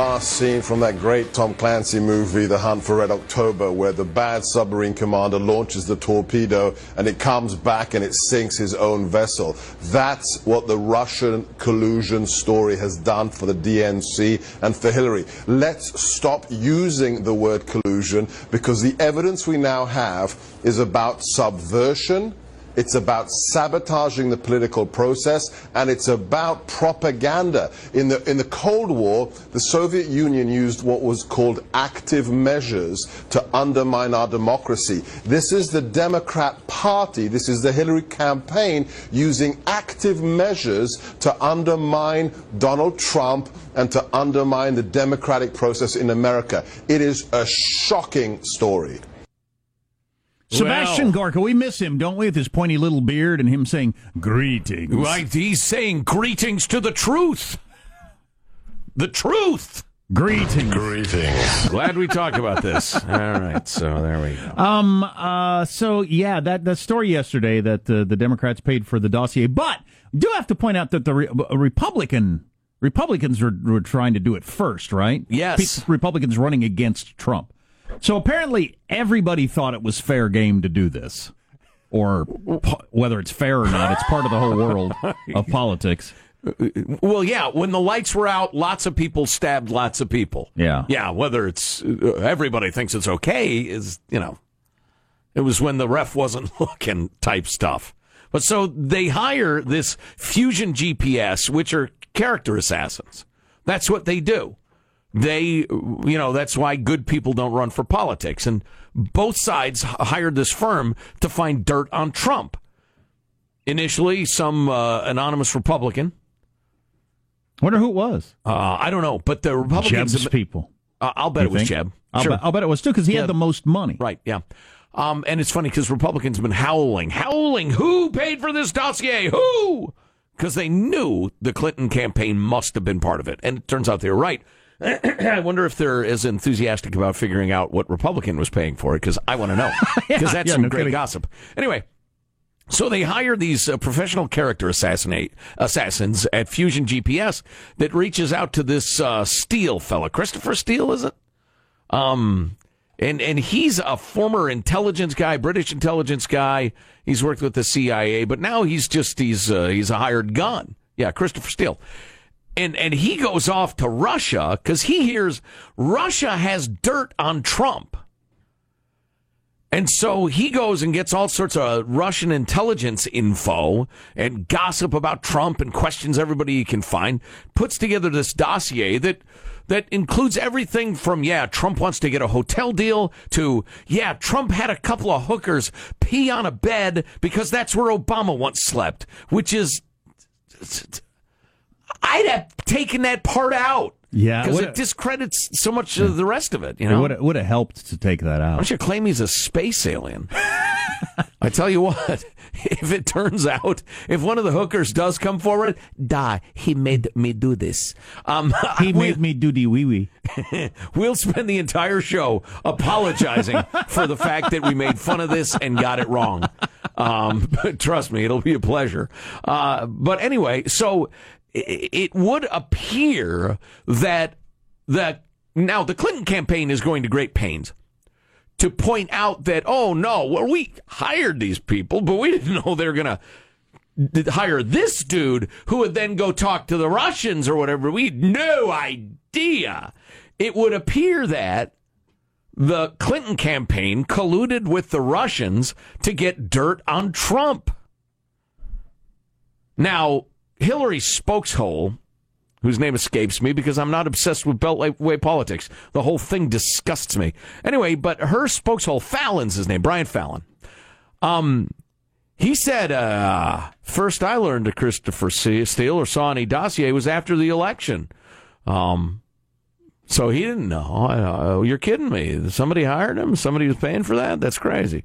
last scene from that great Tom Clancy movie, The Hunt for Red October, where the bad submarine commander launches the torpedo and it comes back and it sinks his own vessel. That's what the Russian collusion story has done for the DNC and for Hillary. Let's stop using the word collusion because the evidence we now have is about subversion it's about sabotaging the political process, and it's about propaganda. In the, in the Cold War, the Soviet Union used what was called active measures to undermine our democracy. This is the Democrat Party, this is the Hillary campaign using active measures to undermine Donald Trump and to undermine the democratic process in America. It is a shocking story. Sebastian well, Gorka, we miss him, don't we, with his pointy little beard and him saying greetings. Right, he's saying greetings to the truth. The truth. Greetings. Greetings. Glad we talked about this. All right, so there we go. Um. Uh. So yeah, that that story yesterday that uh, the Democrats paid for the dossier, but do have to point out that the re- Republican Republicans were, were trying to do it first, right? Yes. Pe- Republicans running against Trump. So apparently, everybody thought it was fair game to do this, or whether it's fair or not, it's part of the whole world of politics. Well, yeah, when the lights were out, lots of people stabbed lots of people. Yeah. Yeah, whether it's uh, everybody thinks it's okay is, you know, it was when the ref wasn't looking type stuff. But so they hire this Fusion GPS, which are character assassins. That's what they do they, you know, that's why good people don't run for politics. And both sides hired this firm to find dirt on Trump. Initially, some uh, anonymous Republican. Wonder who it was. Uh, I don't know, but the Republicans. Jeb's people. Uh, I'll bet you it was think? Jeb. I'll, sure. bet, I'll bet it was too because he yeah. had the most money. Right. Yeah. Um, and it's funny because Republicans have been howling, howling. Who paid for this dossier? Who? Because they knew the Clinton campaign must have been part of it, and it turns out they were right. I wonder if they're as enthusiastic about figuring out what Republican was paying for it because I want to know because yeah, that's yeah, some no great kidding. gossip. Anyway, so they hire these uh, professional character assassinate assassins at Fusion GPS that reaches out to this uh, Steele fella, Christopher Steele, is it? Um, and and he's a former intelligence guy, British intelligence guy. He's worked with the CIA, but now he's just he's uh, he's a hired gun. Yeah, Christopher Steele and and he goes off to Russia because he hears Russia has dirt on Trump. And so he goes and gets all sorts of Russian intelligence info and gossip about Trump and questions everybody he can find, puts together this dossier that that includes everything from yeah, Trump wants to get a hotel deal to yeah, Trump had a couple of hookers pee on a bed because that's where Obama once slept, which is I'd have taken that part out. Yeah, because it discredits so much of the rest of it. You know, it would have helped to take that out. Why don't you claim he's a space alien? I tell you what, if it turns out if one of the hookers does come forward, die. He made me do this. Um, he made me do the wee wee. we'll spend the entire show apologizing for the fact that we made fun of this and got it wrong. Um, trust me, it'll be a pleasure. Uh, but anyway, so it would appear that that now the Clinton campaign is going to great pains to point out that oh no, well we hired these people, but we didn't know they're going to hire this dude who would then go talk to the Russians or whatever. We had no idea. It would appear that the Clinton campaign colluded with the Russians to get dirt on Trump. Now, Hillary's spokeshole, whose name escapes me because I'm not obsessed with Beltway politics. The whole thing disgusts me. Anyway, but her spokeshole, Fallon's his name, Brian Fallon. Um, he said, uh, first I learned of Christopher Steele or saw any dossier was after the election. Um, so he didn't know. Uh, you're kidding me. Somebody hired him. Somebody was paying for that. That's crazy.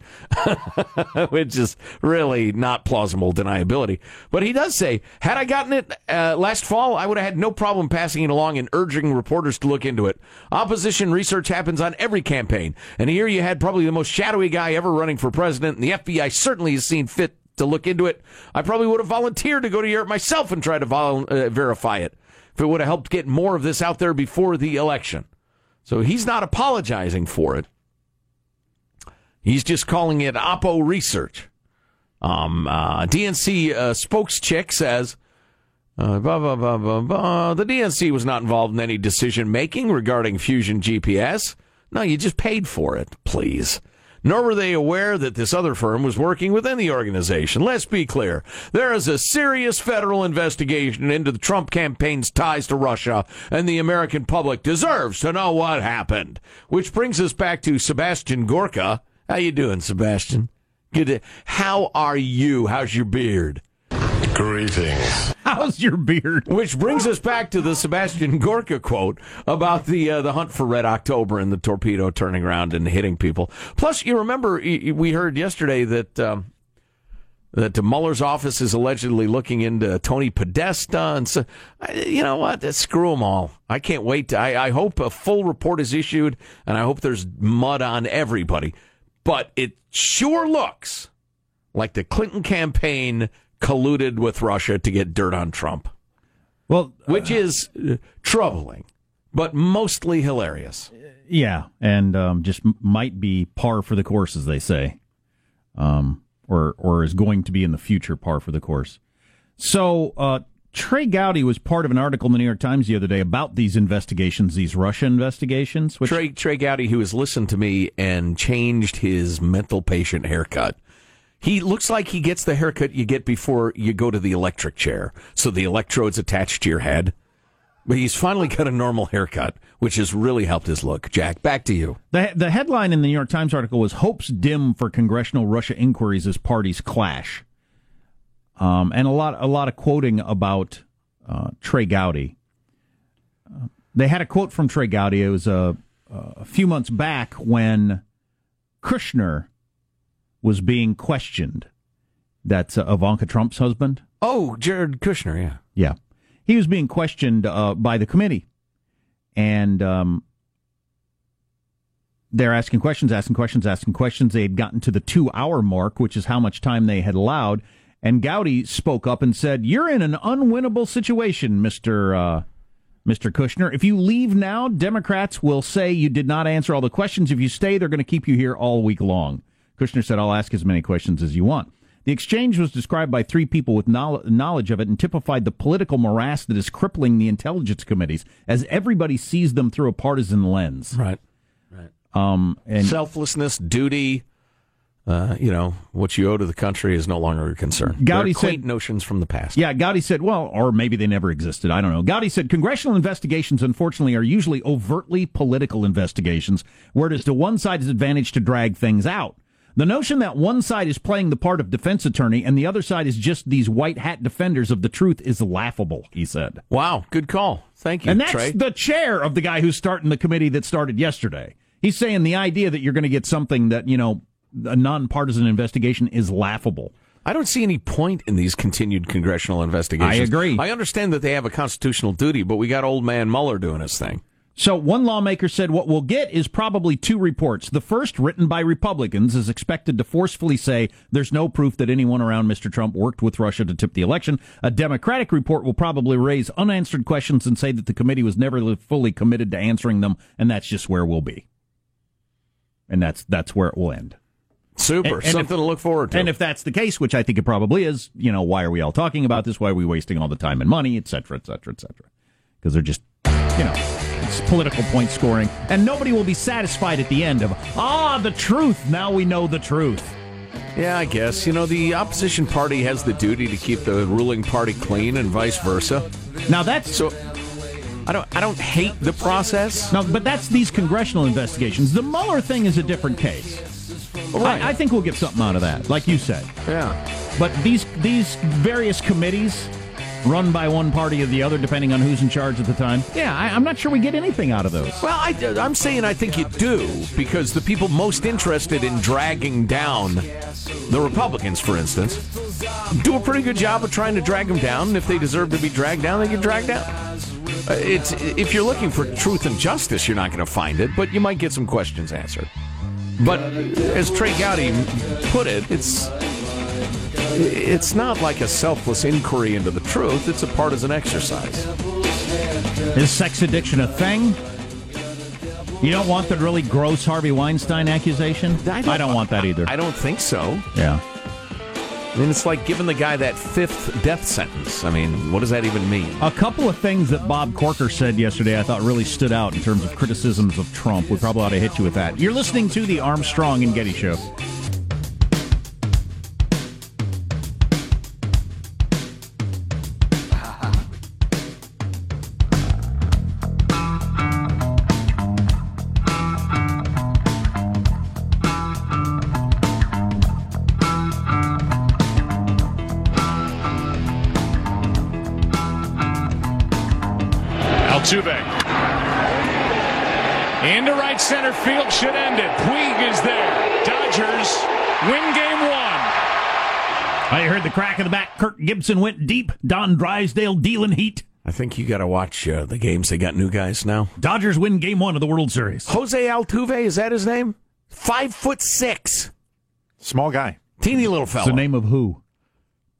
Which is really not plausible deniability. But he does say, had I gotten it uh, last fall, I would have had no problem passing it along and urging reporters to look into it. Opposition research happens on every campaign. And here you had probably the most shadowy guy ever running for president, and the FBI certainly has seen fit to look into it. I probably would have volunteered to go to Europe myself and try to vol- uh, verify it. If it would have helped get more of this out there before the election. So he's not apologizing for it. He's just calling it Oppo research. Um, uh, DNC uh, says uh, blah, blah, blah, blah, blah. the DNC was not involved in any decision making regarding Fusion GPS. No, you just paid for it, please. Nor were they aware that this other firm was working within the organization. Let's be clear. There is a serious federal investigation into the Trump campaign's ties to Russia, and the American public deserves to know what happened. Which brings us back to Sebastian Gorka. How you doing, Sebastian? Good. To, how are you? How's your beard? Greetings. How's your beard? Which brings us back to the Sebastian Gorka quote about the uh, the hunt for Red October and the torpedo turning around and hitting people. Plus, you remember we heard yesterday that um, that Mueller's office is allegedly looking into Tony Podesta, and so you know what? Screw them all. I can't wait. To, I, I hope a full report is issued, and I hope there's mud on everybody. But it sure looks like the Clinton campaign colluded with Russia to get dirt on Trump. Well, which uh, is troubling, but mostly hilarious. Yeah, and um, just might be par for the course, as they say, um, or or is going to be in the future par for the course. So uh, Trey Gowdy was part of an article in the New York Times the other day about these investigations, these Russia investigations. Which... Trey Trey Gowdy, who has listened to me and changed his mental patient haircut he looks like he gets the haircut you get before you go to the electric chair. So the electrodes attached to your head. But he's finally got a normal haircut, which has really helped his look. Jack, back to you. The, the headline in the New York Times article was Hopes Dim for Congressional Russia Inquiries as Parties Clash. Um, and a lot, a lot of quoting about uh, Trey Gowdy. Uh, they had a quote from Trey Gowdy. It was a, a few months back when Kushner was being questioned. That's uh, Ivanka Trump's husband. Oh, Jared Kushner, yeah. Yeah. He was being questioned uh, by the committee. And um, they're asking questions, asking questions, asking questions. They had gotten to the two hour mark, which is how much time they had allowed. And Gowdy spoke up and said, You're in an unwinnable situation, Mr. Uh, Mr. Kushner. If you leave now, Democrats will say you did not answer all the questions. If you stay, they're going to keep you here all week long. Kushner said, I'll ask as many questions as you want. The exchange was described by three people with knowledge of it and typified the political morass that is crippling the intelligence committees as everybody sees them through a partisan lens. Right. Right. Um, and Selflessness, duty, uh, you know, what you owe to the country is no longer a concern. Gowdy They're quaint said, notions from the past. Yeah, Gowdy said, well, or maybe they never existed. I don't know. Gowdy said congressional investigations, unfortunately, are usually overtly political investigations, where it is to one side's advantage to drag things out. The notion that one side is playing the part of defense attorney and the other side is just these white hat defenders of the truth is laughable, he said. Wow, good call. Thank you, And that's Trey. the chair of the guy who's starting the committee that started yesterday. He's saying the idea that you're going to get something that, you know, a nonpartisan investigation is laughable. I don't see any point in these continued congressional investigations. I agree. I understand that they have a constitutional duty, but we got old man Mueller doing his thing. So one lawmaker said what we'll get is probably two reports. The first, written by Republicans, is expected to forcefully say there's no proof that anyone around Mr. Trump worked with Russia to tip the election. A Democratic report will probably raise unanswered questions and say that the committee was never fully committed to answering them, and that's just where we'll be. And that's that's where it will end. Super. And, and Something if, to look forward to. And if that's the case, which I think it probably is, you know, why are we all talking about this? Why are we wasting all the time and money, et cetera, et cetera, et cetera? Because they're just, you know it's political point scoring, and nobody will be satisfied at the end of, ah, the truth. Now we know the truth. Yeah, I guess. You know, the opposition party has the duty to keep the ruling party clean and vice versa. Now that's so I don't I don't hate the process. No, but that's these congressional investigations. The Mueller thing is a different case. Right. I, I think we'll get something out of that, like you said. Yeah. But these these various committees run by one party or the other, depending on who's in charge at the time. Yeah, I, am not sure we get anything out of those. Well, I, am saying I think you do because the people most interested in dragging down the Republicans, for instance, do a pretty good job of trying to drag them down. And if they deserve to be dragged down, they get dragged down. Uh, it's if you're looking for truth and justice, you're not going to find it, but you might get some questions answered. But as Trey Gowdy put it, it's it's not like a selfless inquiry into the truth, it's a partisan exercise. Is sex addiction a thing? You don't want the really gross Harvey Weinstein accusation? I don't, want that either. I don't think so. yeah. I mean, it's like giving the guy that fifth death sentence. I mean, what does that even mean? A couple of things that Bob Corker said yesterday I thought really stood out in terms of criticisms of Trump. We probably ought to hit you with that. You're listening to the Armstrong and Getty Show. Gibson went deep. Don Drysdale dealing heat. I think you got to watch uh, the games. They got new guys now. Dodgers win game one of the World Series. Jose Altuve, is that his name? Five foot six. Small guy. Teeny little It's fella. the name of who?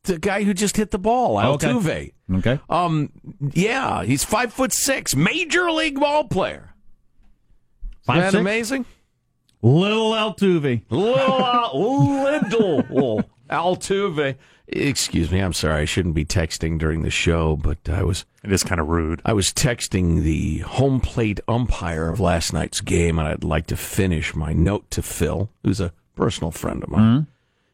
The guy who just hit the ball, Okay. Altuve. Okay. Um, yeah, he's five foot six, major league ball player. Five, Isn't that six? amazing? Little Altuve. Little, little, little Altuve. Excuse me, I'm sorry. I shouldn't be texting during the show, but I was It is kind of rude. I was texting the home plate umpire of last night's game, and I'd like to finish my note to Phil, who's a personal friend of mine.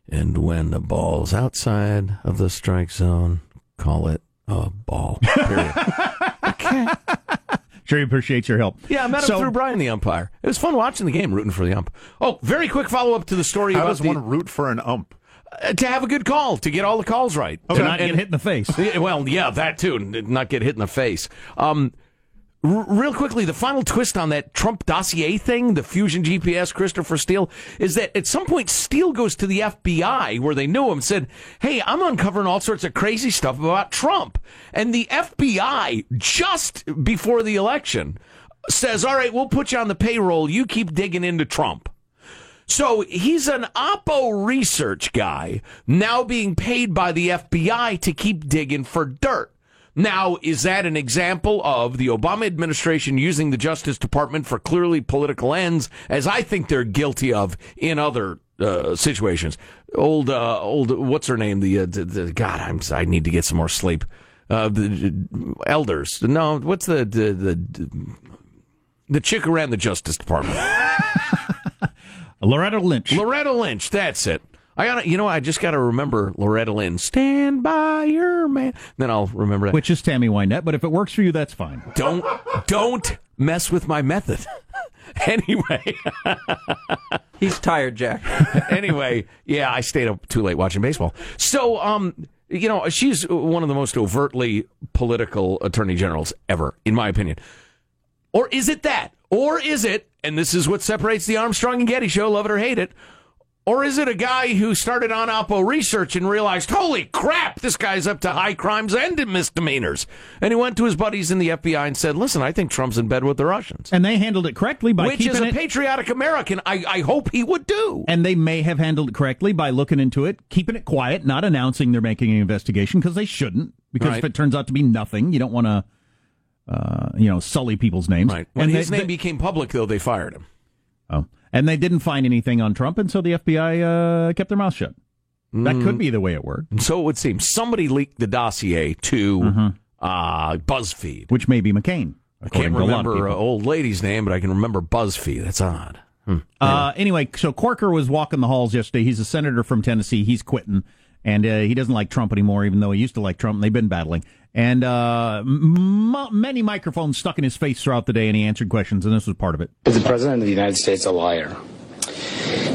Mm-hmm. And when the ball's outside of the strike zone, call it a ball. Period. Sure, he appreciates your help. yeah, I met him So- through Brian, the umpire. It was fun watching the game, rooting for the ump. Oh, very quick follow up to the story How about does the, one root for an ump? Uh, to have a good call, to get all the calls right, To And- not get hit in the face. Well, yeah, that too, not get hit in the face. Um, r- real quickly, the final twist on that Trump dossier thing, the Fusion GPS, Christopher Steele, is that at some point Steele goes to the FBI where they knew him, said, "Hey, I'm uncovering all sorts of crazy stuff about Trump," and the FBI just before the election says, "All right, we'll put you on the payroll. You keep digging into Trump." So he's an Oppo research guy now being paid by the FBI to keep digging for dirt. Now, is that an example of the Obama administration using the Justice Department for clearly political ends, as I think they're guilty of in other uh, situations? Old, uh, old, what's her name? The, uh, the, the God, I'm, I need to get some more sleep. Uh, the elders. No, what's the the the, the chick ran the Justice Department? Loretta Lynch. Loretta Lynch, that's it. I gotta, you know, I just gotta remember Loretta Lynch. Stand by your man. Then I'll remember that. which is Tammy Wynette, but if it works for you, that's fine. Don't, don't mess with my method. anyway, He's tired, Jack. anyway, yeah, I stayed up too late watching baseball. So, um, you know, she's one of the most overtly political attorney generals ever, in my opinion. Or is it that? Or is it, and this is what separates the Armstrong and Getty show, love it or hate it, or is it a guy who started on Oppo research and realized, holy crap, this guy's up to high crimes and misdemeanors? And he went to his buddies in the FBI and said, listen, I think Trump's in bed with the Russians. And they handled it correctly by Which keeping is a it. patriotic American, I, I hope he would do. and they may have handled it correctly by looking into it, keeping it quiet, not announcing they're making an investigation because they shouldn't. Because Right. if it turns out to be nothing, you don't want to, uh, you know, sully people's names. Right. When and his they, name became public, though, they fired him. oh, and they didn't find anything on Trump, and so the FBI uh, kept their mouth shut. That Mm. could be the way it worked, so it would seem somebody leaked the dossier to uh, BuzzFeed. which may be McCain. I can't remember an old lady's name, but I can remember BuzzFeed. That's odd. Uh, anyway, so Corker was walking the halls yesterday. He's a senator from Tennessee. He's quitting, and uh, he doesn't like Trump anymore, even though he used to like Trump. And they've been battling, and uh, m- many microphones stuck in his face throughout the day, and he answered questions, and this was part of it. Is the President of the United States a liar?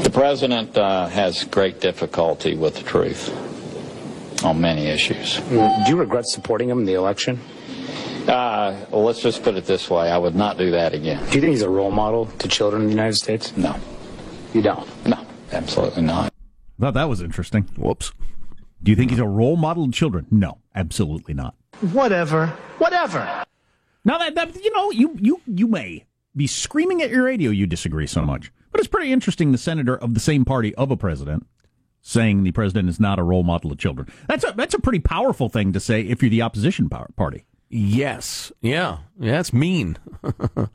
The president uh, has great difficulty with the truth on many issues. Do you regret supporting him in the election? Uh, well, let's just put it this way I would not do that again. Do you think he's a role model to children in the United States? No, You don't. no, absolutely not. I thought that was interesting. Whoops. Do you think he's a role model to children? No, absolutely not. Whatever. Whatever. Now that, that you know, you you you may be screaming at your radio you disagree so much, but it's pretty interesting. The senator of the same party of a president saying the president is not a role model to children. That's a that's a pretty powerful thing to say if you're the opposition power, party. Yes. Yeah. Yeah, it's mean.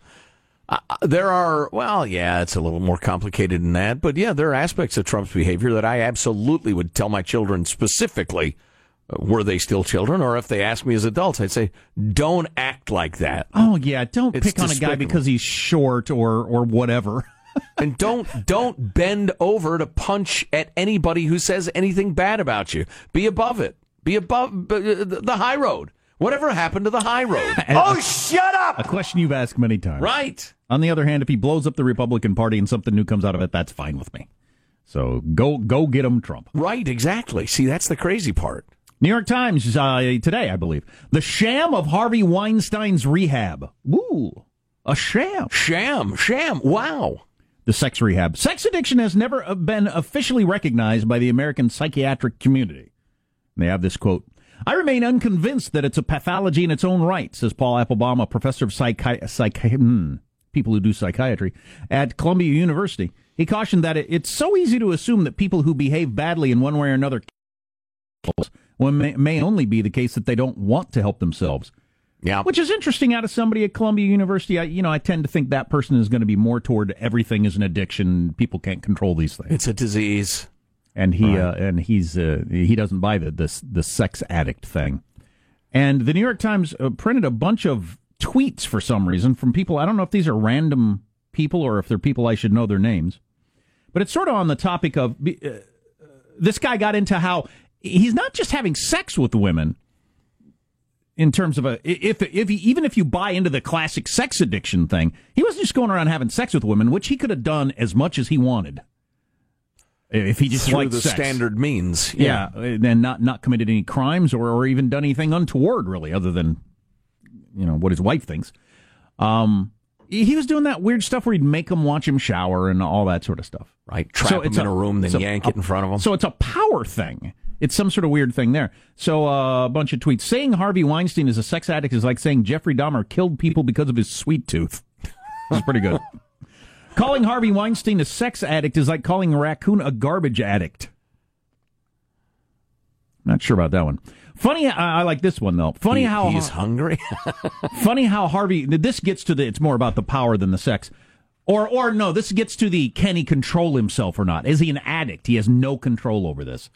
Uh, there are, well, yeah, it's a little more complicated than that. But yeah, there are aspects of Trump's behavior that I absolutely would tell my children specifically were they still children, or if they ask me as adults, I'd say, don't act like that. Oh yeah, don't It's pick on a guy because he's short or or whatever. and don't don't bend over to punch at anybody who says anything bad about you. Be above it. Be above b- uh, the the high road. Whatever happened to the high road? oh, shut up! A question you've asked many times. right. On the other hand, if he blows up the Republican Party and something new comes out of it, that's fine with me. So go go get him, Trump. Right, exactly. See, that's the crazy part. New York Times uh, today, I believe, the sham of Harvey Weinstein's rehab. Woo, a sham. Sham, sham. Wow. The sex rehab. Sex addiction has never uh, been officially recognized by the American psychiatric community. They have this quote. I remain unconvinced that it's a pathology in its own right, says Paul Appelbaum, a professor of psychi- psychi- hmm, people who do psychiatry at Columbia University. He cautioned that it, it's so easy to assume that people who behave badly in one way or another when may, may only be the case that they don't want to help themselves. Yeah. Which is interesting out of somebody at Columbia University. I, you know, I tend to think that person is going to be more toward everything is an addiction. People can't control these things. It's a disease. And he uh, and he's uh, he doesn't buy the this the sex addict thing. And the New York Times uh, printed a bunch of tweets for some reason from people. I don't know if these are random people or if they're people I should know their names. But it's sort of on the topic of uh, this guy got into how he's not just having sex with women in terms of a if if he, even if you buy into the classic sex addiction thing, he wasn't just going around having sex with women, which he could have done as much as he wanted if he just Through the sex. standard means. yeah, and not not committed any crimes or or even done anything untoward really, other than you know what his wife thinks. Um, he was doing that weird stuff where he'd make them watch him shower and all that sort of stuff. Right. Trap him in a room, then so yank it in front of him. So it's a power thing. It's some sort of weird thing there. So uh, a bunch of tweets saying Harvey Weinstein is a sex addict is like saying Jeffrey Dahmer killed people because of his sweet tooth. That's pretty good. calling Harvey Weinstein a sex addict is like calling a raccoon a garbage addict. Not sure about that one. Funny, I, I like this one though. Funny He- how he's hungry. funny how Harvey. This gets to the. It's more about the power than the sex. Or, or no, this gets to the can he control himself or not? Is he an addict? He has no control over this.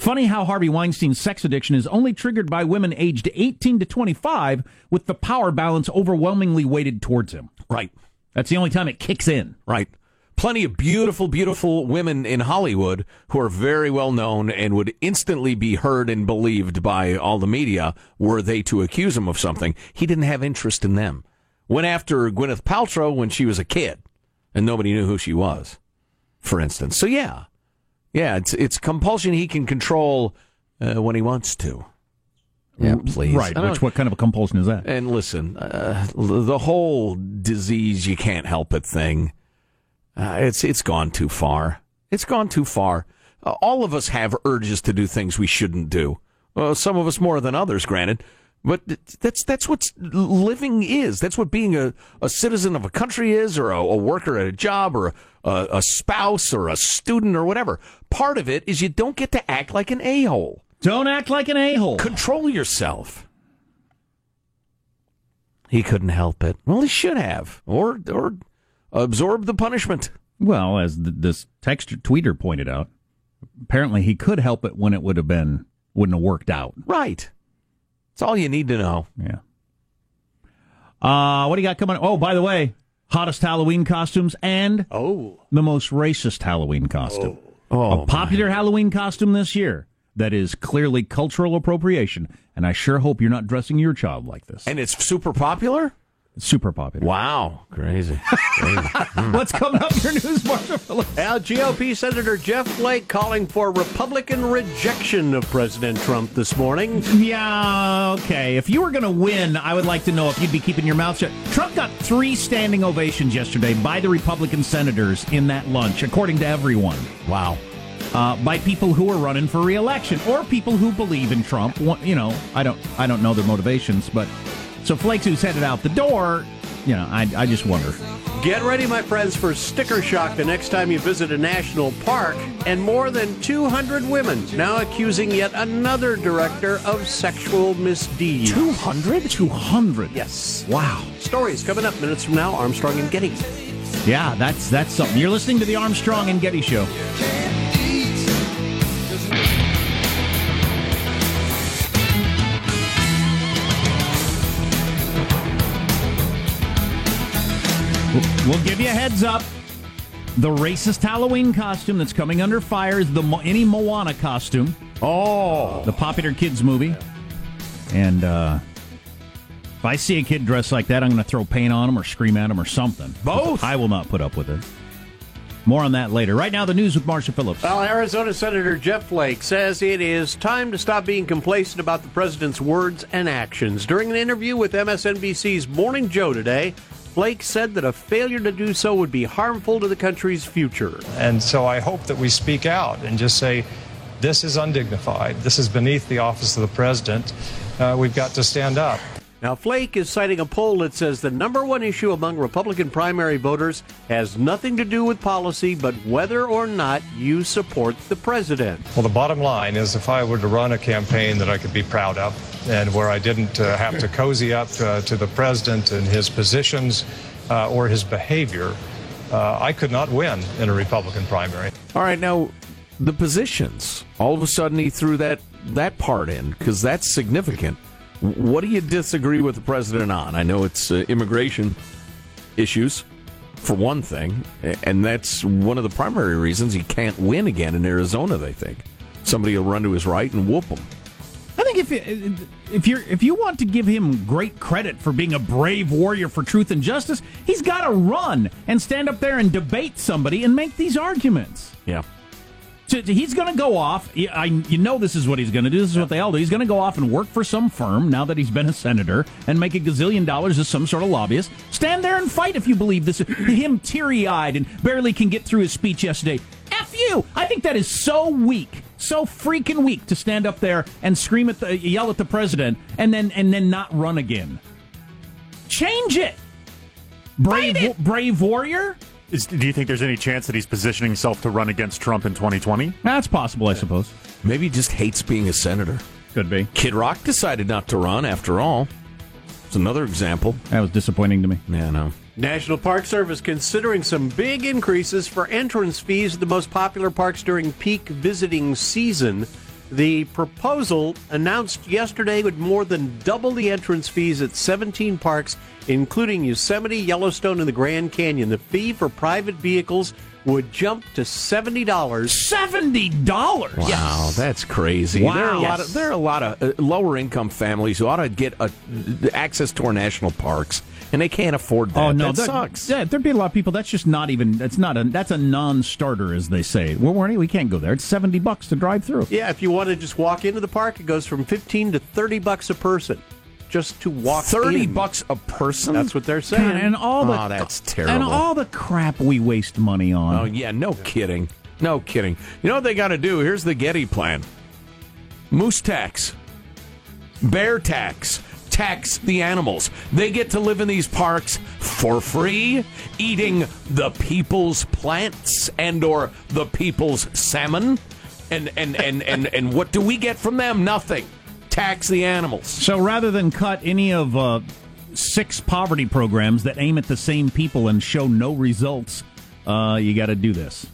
Funny how Harvey Weinstein's sex addiction is only triggered by women aged 18 to 25 with the power balance overwhelmingly weighted towards him. right. That's the only time it kicks in. Right. Plenty of beautiful, beautiful women in Hollywood who are very well known and would instantly be heard and believed by all the media were they to accuse him of something. He didn't have interest in them. Went after Gwyneth Paltrow when she was a kid and nobody knew who she was, for instance. So, yeah. Yeah, it's, it's compulsion he can control uh, when he wants to. Yeah, please. Right. Which, what kind of a compulsion is that? and listen, uh, the whole disease you can't help it thing, uh, it's it's gone too far. It's gone too far. Uh, all of us have urges to do things we shouldn't do. Uh, some of us more than others, granted. But that's that's what living is. That's what being a, a citizen of a country is, or a, a worker at a job, or a, a spouse, or a student, or whatever. Part of it is you don't get to act like an a hole. Don't act like an a hole. Control yourself. He couldn't help it. Well, he should have, or or absorb the punishment. Well, as th- this text tweeter pointed out, apparently he could help it when it would have been wouldn't have worked out. Right. That's all you need to know. Yeah. Uh, what do you got coming? Oh, by the way, hottest Halloween costumes and Oh. the most racist Halloween costume. Oh, a oh, popular Halloween costume this year that is clearly cultural appropriation, and I sure hope you're not dressing your child like this. and it's super popular. It's super popular. Wow, crazy. crazy. What's coming up in your news, Marshall Phillips? Al GOP Senator Jeff Flake calling for Republican rejection of President Trump this morning. Yeah, okay. If you were going to win, I would like to know if you'd be keeping your mouth shut. Trump got three standing ovations yesterday by the Republican senators in that lunch, according to everyone. wow. Uh, by people who are running for reelection or people who believe in Trump. You know, I don't, I don't know their motivations, but so Flakes, who's headed out the door, you know, I, I just wonder. Get ready, my friends, for sticker shock the next time you visit a national park. And more than 200 women now accusing yet another director of sexual misdeeds. 200? 200. Yes. Wow. Stories coming up minutes from now. Armstrong and Getty. Yeah, that's that's something. You're listening to the Armstrong and Getty Show. We'll- give you a heads up. The racist Halloween costume that's coming under fire is the Mo- any Moana costume, Oh, the popular kids movie. And uh, if I see a kid dressed like that, I'm going to throw paint on him or scream at him or something. Both. I will not put up with it. More on that later. Right now, the news with Marsha Phillips. Well, Arizona Senator Jeff Flake says it is time to stop being complacent about the president's words and actions. During an interview with MSNBC's Morning Joe today, Flake said that a failure to do so would be harmful to the country's future. And so I hope that we speak out and just say, this is undignified. This is beneath the office of the president. Uh, we've got to stand up. Now, Flake is citing a poll that says the number one issue among Republican primary voters has nothing to do with policy, but whether or not you support the president. Well, the bottom line is if I were to run a campaign that I could be proud of and where I didn't uh, have to cozy up uh, to the president and his positions uh, or his behavior, I could not win in a Republican primary. all right. Now, the positions. All of a sudden, he threw that that part in because that's significant. What do you disagree with the president on? I know it's uh, immigration issues, for one thing, and that's one of the primary reasons he can't win again in Arizona. They think somebody will run to his right and whoop him. I think if you- if you're if you want to give him great credit for being a brave warrior for truth and justice, he's got to run and stand up there and debate somebody and make these arguments. Yeah. So he's going to go off. I, you know this is what he's going to do. This is what they all do. He's going to go off and work for some firm now that he's been a senator and make a gazillion dollars as some sort of lobbyist. Stand there and fight if you believe this. Him teary eyed and barely can get through his speech yesterday. F you! I think that is so weak, so freaking weak to stand up there and scream at the, yell at the president, and then and then not run again. Change it, brave, brave warrior. Is, do you think there's any chance that he's positioning himself to run against Trump in 2020? That's possible, I suppose. Maybe he just hates being a senator. Could be. Kid Rock decided not to run after all. It's another example. That was disappointing to me. Yeah, no. National Park Service considering some big increases for entrance fees at the most popular parks during peak visiting season. The proposal announced yesterday would more than double the entrance fees at 17 parks, including Yosemite, Yellowstone, and the Grand Canyon. The fee for private vehicles would jump to $70. Seventy dollars. Wow, that's crazy. Wow. There are a lot of there are a lot of uh, lower income families who ought to get a, access to our national parks, and they can't afford oh, that. Oh no, that, sucks. Yeah, there'd be a lot of people. That's just not even. That's not a. That's a non-starter, as they say. We're, we're, we can't go there. It's seventy bucks to drive through. Yeah, if you want to just walk into the park, it goes from 15 to 30 bucks a person just to walk Thirty in. bucks a person. That's what they're saying. God, and all the Oh, that's terrible. and all the crap we waste money on. Oh yeah, no kidding, no kidding. You know what they got to do? Here's the Getty plan: moose tax, bear tax. Tax the animals. They get to live in these parks for free, eating the people's plants and or the people's salmon. And and, and, and, and what do we get from them? Nothing. Tax the animals. So rather than cut any of uh, six poverty programs that aim at the same people and show no results, uh, you got to do this.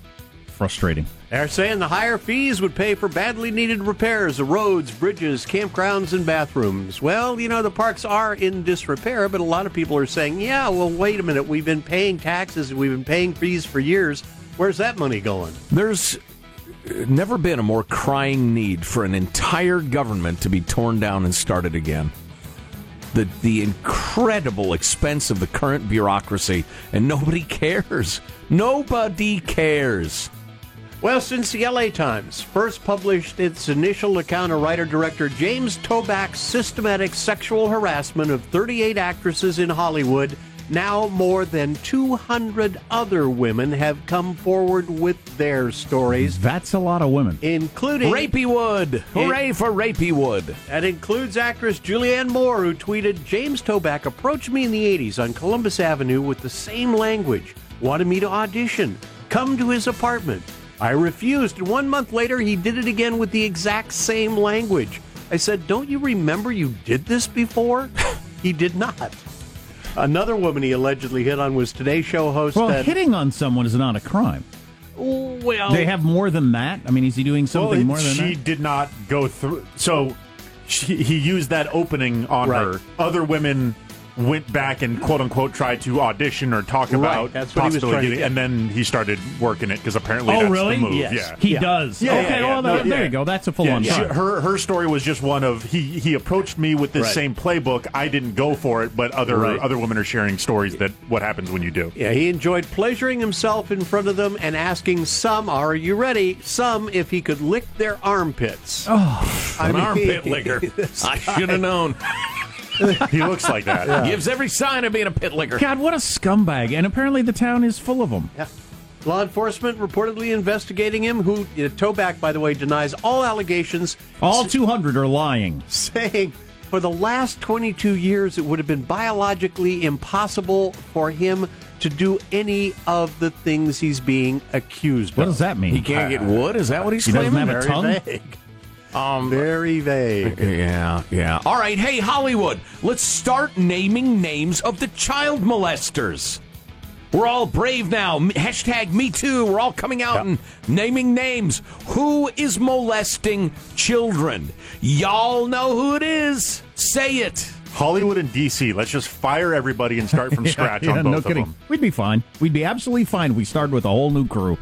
Frustrating. They're saying the higher fees would pay for badly needed repairs of roads, bridges, campgrounds, and bathrooms. Well, you know, the parks are in disrepair, but a lot of people are saying, yeah, well, wait a minute. We've been paying taxes, we've been paying fees for years. Where's that money going? There's never been a more crying need for an entire government to be torn down and started again. The the incredible expense of the current bureaucracy, and nobody cares. Nobody cares. Well, since the LA Times first published its initial account of writer director James Toback's systematic sexual harassment of 38 actresses in Hollywood, Now, more than 200 other women have come forward with their stories, That's a lot of women. including Rapey Wood. Hooray for Rapey Wood. That includes actress Julianne Moore, who tweeted James Toback approached me in the 80s on Columbus Avenue with the same language, wanted me to audition, come to his apartment. I refused, and one month later, he did it again with the exact same language. I said, Don't you remember you did this before? he did not. Another woman he allegedly hit on was Today Show host. Well, that, hitting on someone is not a crime. well, They have more than that. I mean, is he doing something Well, more than she that? did not go through. So she, he used that opening on Right. her. Other women went back and quote unquote tried to audition or talk Right, about that's what he was possibly trying to get. and then he started working it because apparently Oh, that's really? the move. Yes. Yeah. He Yeah. does. Yeah, okay, yeah, yeah. well, No, there, there yeah. you go. That's a full Yeah, on she- crime. her her story was just one of he he approached me with this Right. same playbook. I didn't go for it, but other Right. other women are sharing stories that what happens when you do. Yeah, he enjoyed pleasuring himself in front of them and asking some, are you ready? Some if he could lick their armpits. Oh, I An mean, armpit licker. I should have known. He looks like that. Gives every sign of being a pit licker. God, what a scumbag! And apparently, the town is full of them. Yeah. Law enforcement reportedly investigating him, who uh, Toback, by the way, denies all allegations, All 200 are lying. saying for the last 22 years it would have been biologically impossible for him to do any of the things he's being accused What of. What does that mean? He can't get wood? Is that what he's He doesn't claiming? have a Very tongue? vague. Um, Very vague. Yeah, yeah. All right, hey, Hollywood, let's start naming names of the child molesters. We're all brave now. Hashtag me too. We're all coming out and naming names. Who is molesting children? Y'all know who it is. Say it. Hollywood and DC. Let's just fire everybody and start from scratch Yeah, on both no of kidding. them. We'd be fine. We'd be absolutely fine. We started with a whole new crew.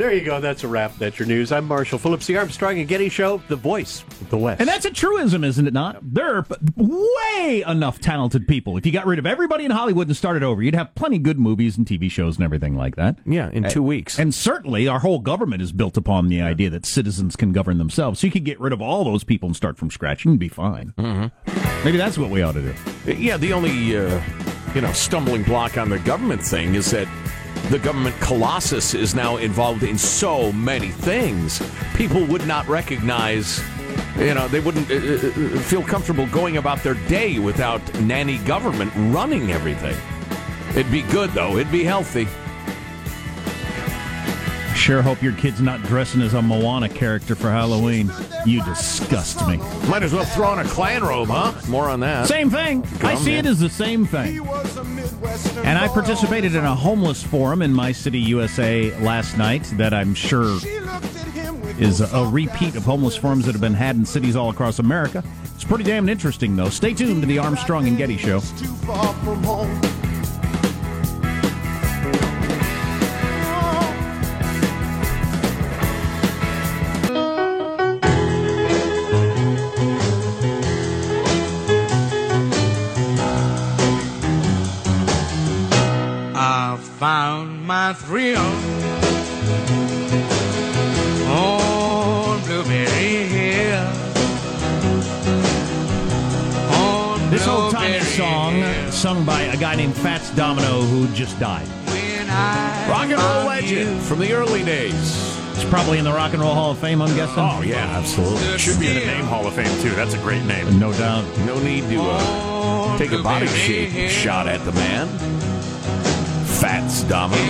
There you go. That's a wrap. That's your news. I'm Marshall Phillips, the Armstrong and Getty Show, the voice of the West. And that's a truism, isn't it not? There are way enough talented people. If you got rid of everybody in Hollywood and started over, you'd have plenty good movies and TV shows and everything like that. Yeah, in two weeks. And certainly our whole government is built upon the idea that citizens can govern themselves. So you could get rid of all those people and start from scratch and you'd be fine. Mm-hmm. Maybe that's what we ought to do. Yeah, the only uh, you know stumbling block on the government thing is that the government colossus is now involved in so many things. People would not recognize. You know, they wouldn't uh, uh, feel comfortable going about their day without nanny government running everything. It'd be good though. It'd be healthy. Sure hope your kid's not dressing as a Moana character for Halloween. You disgust me. Might as well throw on a Klan robe, huh? More on that. Same thing. I see it as the same thing. And I participated in a homeless forum in my city, USA, last night that I'm sure is a, a repeat of homeless forums that have been had in cities all across America. It's pretty damn interesting, though. Stay tuned to the Armstrong and Getty Show. My thrill on Blueberry Hill. On This old timey Blueberry song, Hill. sung by a guy named Fats Domino who just died. When I Rock and roll legend you. from the early days. It's probably in the Rock and Roll Hall of Fame, I'm guessing. Oh yeah, absolutely. Should be in the name Hall of Fame too. That's a great name. No doubt. No need to uh, take a body shape shot at the man. Fats Domino.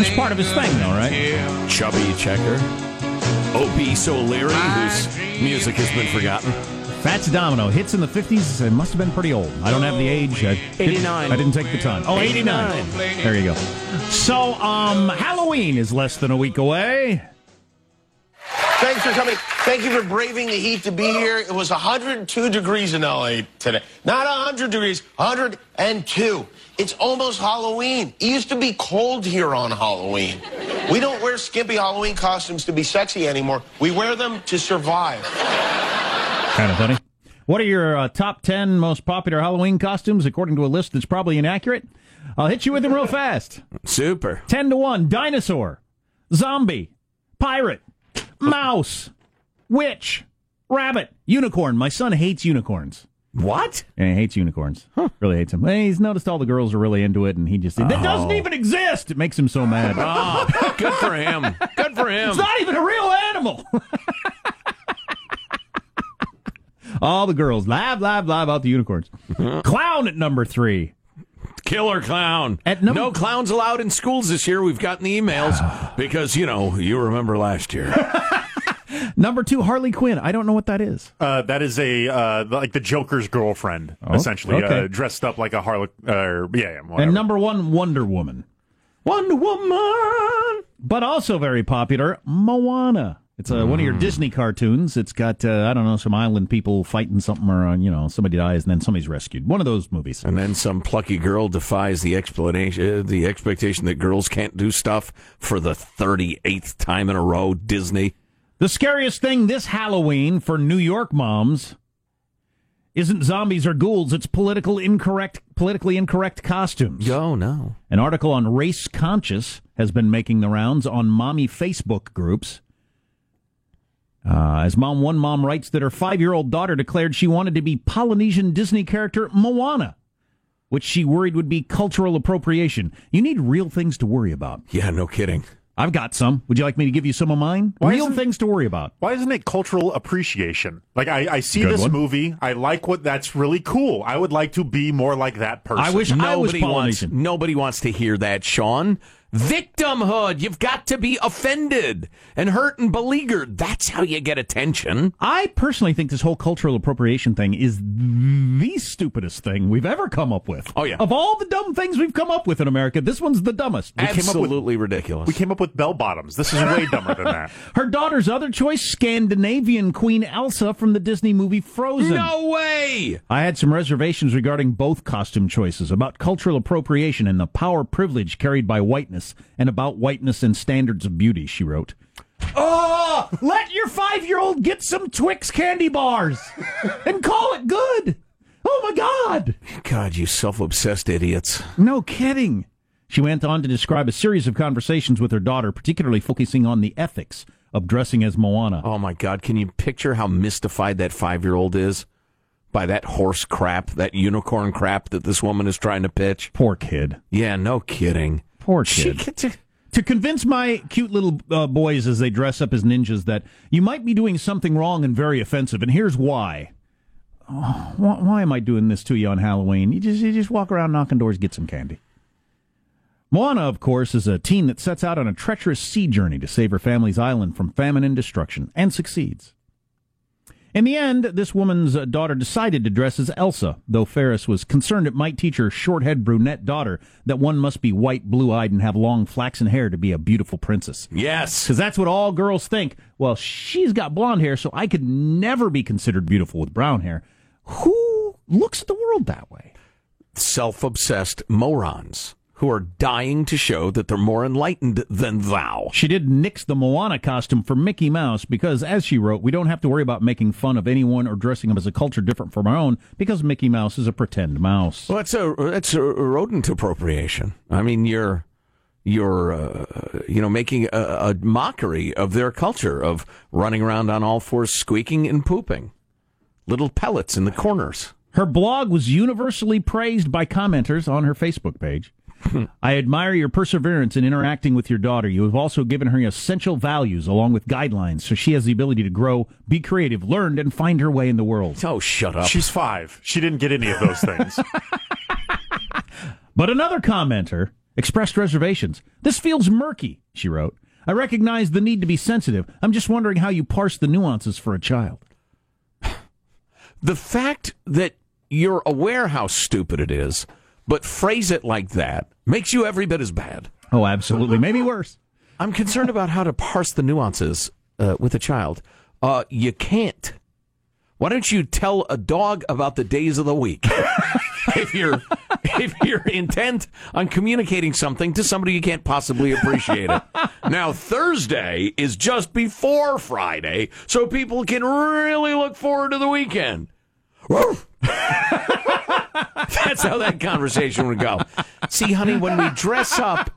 It's part of his thing, though, right? Chubby Checker. Obese O'Leary, whose music has been forgotten. Fats Domino hits in the 50s. It must have been pretty old. I don't have the age. I didn't- 89. I didn't take the time. Oh, 89. There you go. So, um, Halloween is less than a week away. Thanks for coming. Thank you for braving the heat to be here. It was 102 degrees in LA today. Not 100 degrees, 102. It's almost Halloween. It used to be cold here on Halloween. We don't wear skimpy Halloween costumes to be sexy anymore. We wear them to survive. Kind of funny. What are your uh, top 10 most popular Halloween costumes according to a list that's probably inaccurate? I'll hit you with them real fast. Super. 10 to 1 dinosaur, zombie, pirate, mouse, witch, rabbit, unicorn. My son hates unicorns. What? And he hates unicorns. Really hates them. He's noticed all the girls are really into it, and he just that doesn't Oh. even exist. It makes him so mad. Oh, good for him. Good for him. It's not even a real animal. all the girls laugh, laugh, laugh about the unicorns. Mm-hmm. Clown at number three. Killer clown. At number- no clowns allowed in schools this year. We've gotten the emails because, you know, you remember last year. Number two, Harley Quinn. I don't know what that is. Uh, that is a uh, like the Joker's girlfriend, Oh, essentially, okay. uh, dressed up like a Harley. Uh, yeah, yeah, whatever. And number one, Wonder Woman. Wonder Woman. But also very popular, Moana. It's uh, one of your Disney cartoons. It's got uh, I don't know some island people fighting something, or uh, you know somebody dies and then somebody's rescued. One of those movies. And then some plucky girl defies the explanation, uh, the expectation that girls can't do stuff for the 38th time in a row. Disney. The scariest thing this Halloween for New York moms isn't zombies or ghouls. It's political incorrect, politically incorrect costumes. Oh, no. An article on race conscious has been making the rounds on mommy Facebook groups. Uh, as Mom One Mom writes that her five year old daughter declared she wanted to be Polynesian Disney character Moana, which she worried would be cultural appropriation. You need real things to worry about. Yeah, no kidding. I've got some. Would you like me to give you some of mine? Why real things to worry about. Why isn't it cultural appreciation? Like I, I see Good this one. movie, I like what that's really cool. I would like to be more like that person. I wish I was Nobody wants, nobody wants to hear that, Sean. Victimhood. You've got to be offended and hurt and beleaguered. That's how you get attention. I personally think this whole cultural appropriation thing is the stupidest thing we've ever come up with. Oh, yeah. Of all the dumb things we've come up with in America, this one's the dumbest. came up with- Absolutely ridiculous. We came up with bell bottoms. This is way dumber than that. Her daughter's other choice, Scandinavian Queen Elsa from the Disney movie Frozen. no way. I had some reservations regarding both costume choices about cultural appropriation and the power privilege carried by whiteness and about whiteness and standards of beauty, she wrote. Oh, let your five year old get some Twix candy bars and call it good. Oh my God. God, you self-obsessed idiots. No kidding. She went on to describe a series of conversations with her daughter, particularly focusing on the ethics of dressing as Moana. Oh my God, can you picture how mystified that five-year-old is by that horse crap, that unicorn crap that this woman is trying to pitch? Poor kid. Yeah, no kidding. Poor She kid. to convince my cute little uh, boys as they dress up as ninjas that you might be doing something wrong and very offensive, and here's why. Oh, why, why am I doing this to you on Halloween? You just you just walk around knocking doors, get some candy. Moana, of course, is a teen that sets out on a treacherous sea journey to save her family's island from famine and destruction, and succeeds. In the end, this woman's uh, daughter decided to dress as Elsa, though Ferris was concerned it might teach her short-haired brunette daughter that one must be white, blue-eyed, and have long flaxen hair to be a beautiful princess. Yes. Because that's what all girls think. Well, she's got blonde hair, so I could never be considered beautiful with brown hair. Who looks at the world that way? Self-obsessed morons who are dying to show that they're more enlightened than thou. She did nix the Moana costume for Mickey Mouse because, as she wrote, we don't have to worry about making fun of anyone or dressing up as a culture different from our own because Mickey Mouse is a pretend mouse. Well, that's a that's a rodent appropriation. I mean, you're you're uh, you know making a, a mockery of their culture of running around on all fours, squeaking and pooping, little pellets in the corners. Her blog was universally praised by commenters on her Facebook page. I admire your perseverance in interacting with your daughter. You have also given her essential values along with guidelines so she has the ability to grow, be creative, learn, and find her way in the world. Oh, shut up! She's five. She didn't get any of those things. But another commenter expressed reservations. This feels murky, she wrote. I recognize the need to be sensitive. I'm just wondering how you parse the nuances for a child. The fact that you're aware how stupid it is, but phrase it like that makes you every bit as bad. Oh, absolutely. Maybe worse. I'm concerned about how to parse the nuances uh, with a child. Uh, you can't. Why don't you tell a dog about the days of the week? if you're if you're intent on communicating something to somebody you can't possibly appreciate it. Now Thursday is just before Friday, so people can really look forward to the weekend. Woof. That's how that conversation would go. See, honey, when we dress up,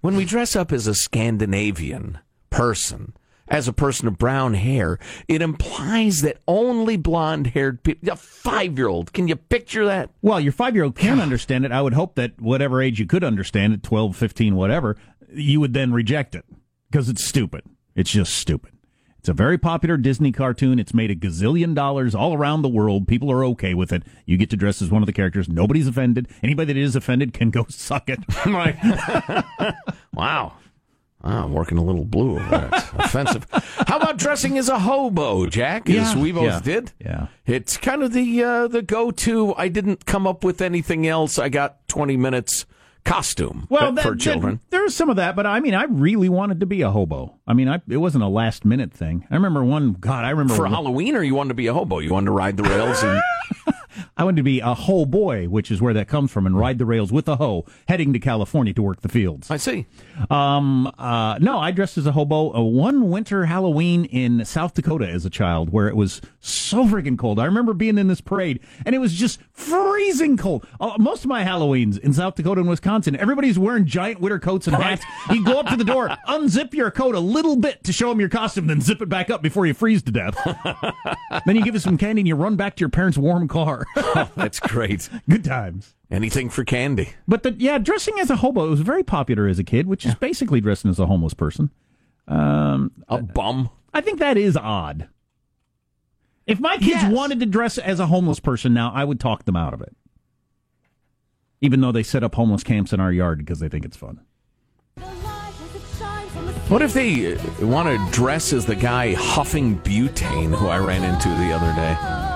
when we dress up as a Scandinavian person as a person of brown hair, it implies that only blonde haired people, a five year old, can you picture that? Well, your five year old can understand it. I would hope that whatever age you could understand it, 12, 15, whatever, you would then reject it because it's stupid. It's just stupid. It's a very popular Disney cartoon. It's made a gazillion dollars all around the world. People are okay with it. You get to dress as one of the characters. Nobody's offended. Anybody that is offended can go suck it. right. wow. Ah, I'm working a little blue over there. It's offensive. How about dressing as a hobo, Jack? As we both yeah, did. yeah. It's kind of the uh, the go to. I didn't come up with anything else. I got 20 minutes costume Well, that, for that- children. there's some of that, but I mean, I really wanted to be a hobo. I mean, I, it wasn't a last minute thing. I remember one. God, I remember for one- Halloween, or you wanted to be a hobo? You wanted to ride the rails and I wanted to be a hoe boy, which is where that comes from, and ride the rails with a hoe, heading to California to work the fields. I see. Um, uh, no, I dressed as a hobo uh, one winter Halloween in South Dakota as a child, where it was so freaking cold. I remember being in this parade, and it was just freezing cold. Uh, most of my Halloweens in South Dakota and Wisconsin, everybody's wearing giant winter coats and hats. You go up to the door, unzip your coat a little bit to show them your costume, then zip it back up before you freeze to death. then you give us some candy and you run back to your parents' warm car. That's great. Good times. Anything for candy. But the, yeah, dressing as a hobo was very popular as a kid, which is basically dressing as a homeless person. Um, a bum. I think that is odd. If my kids wanted to dress as a homeless person now, I would talk them out of it. Even though they set up homeless camps in our yard because they think it's fun. What if they uh, want to dress as the guy huffing butane who I ran into the other day?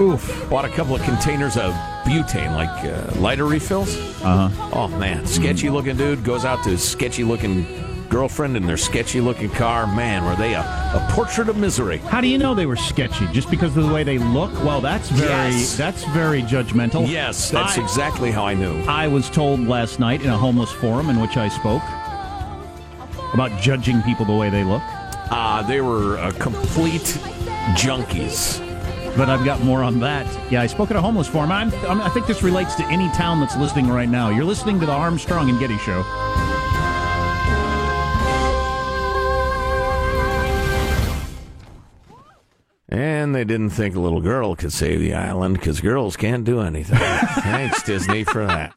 Oof. Bought a couple of containers of butane, like uh, lighter refills. Uh huh. Oh, man. Sketchy looking dude goes out to his sketchy looking girlfriend in their sketchy looking car. Man, were they a, a portrait of misery. How do you know they were sketchy? Just because of the way they look? Well, that's very Yes. that's very judgmental. Yes, that's I- exactly how I knew. I was told last night in a homeless forum in which I spoke about judging people the way they look. Uh, they were uh, complete junkies. But I've got more on that. Yeah, I spoke at a homeless forum. I'm, I'm, I think this relates to any town that's listening right now. You're listening to the Armstrong and Getty Show. And they didn't think a little girl could save the island because girls can't do anything. Thanks, Disney, for that.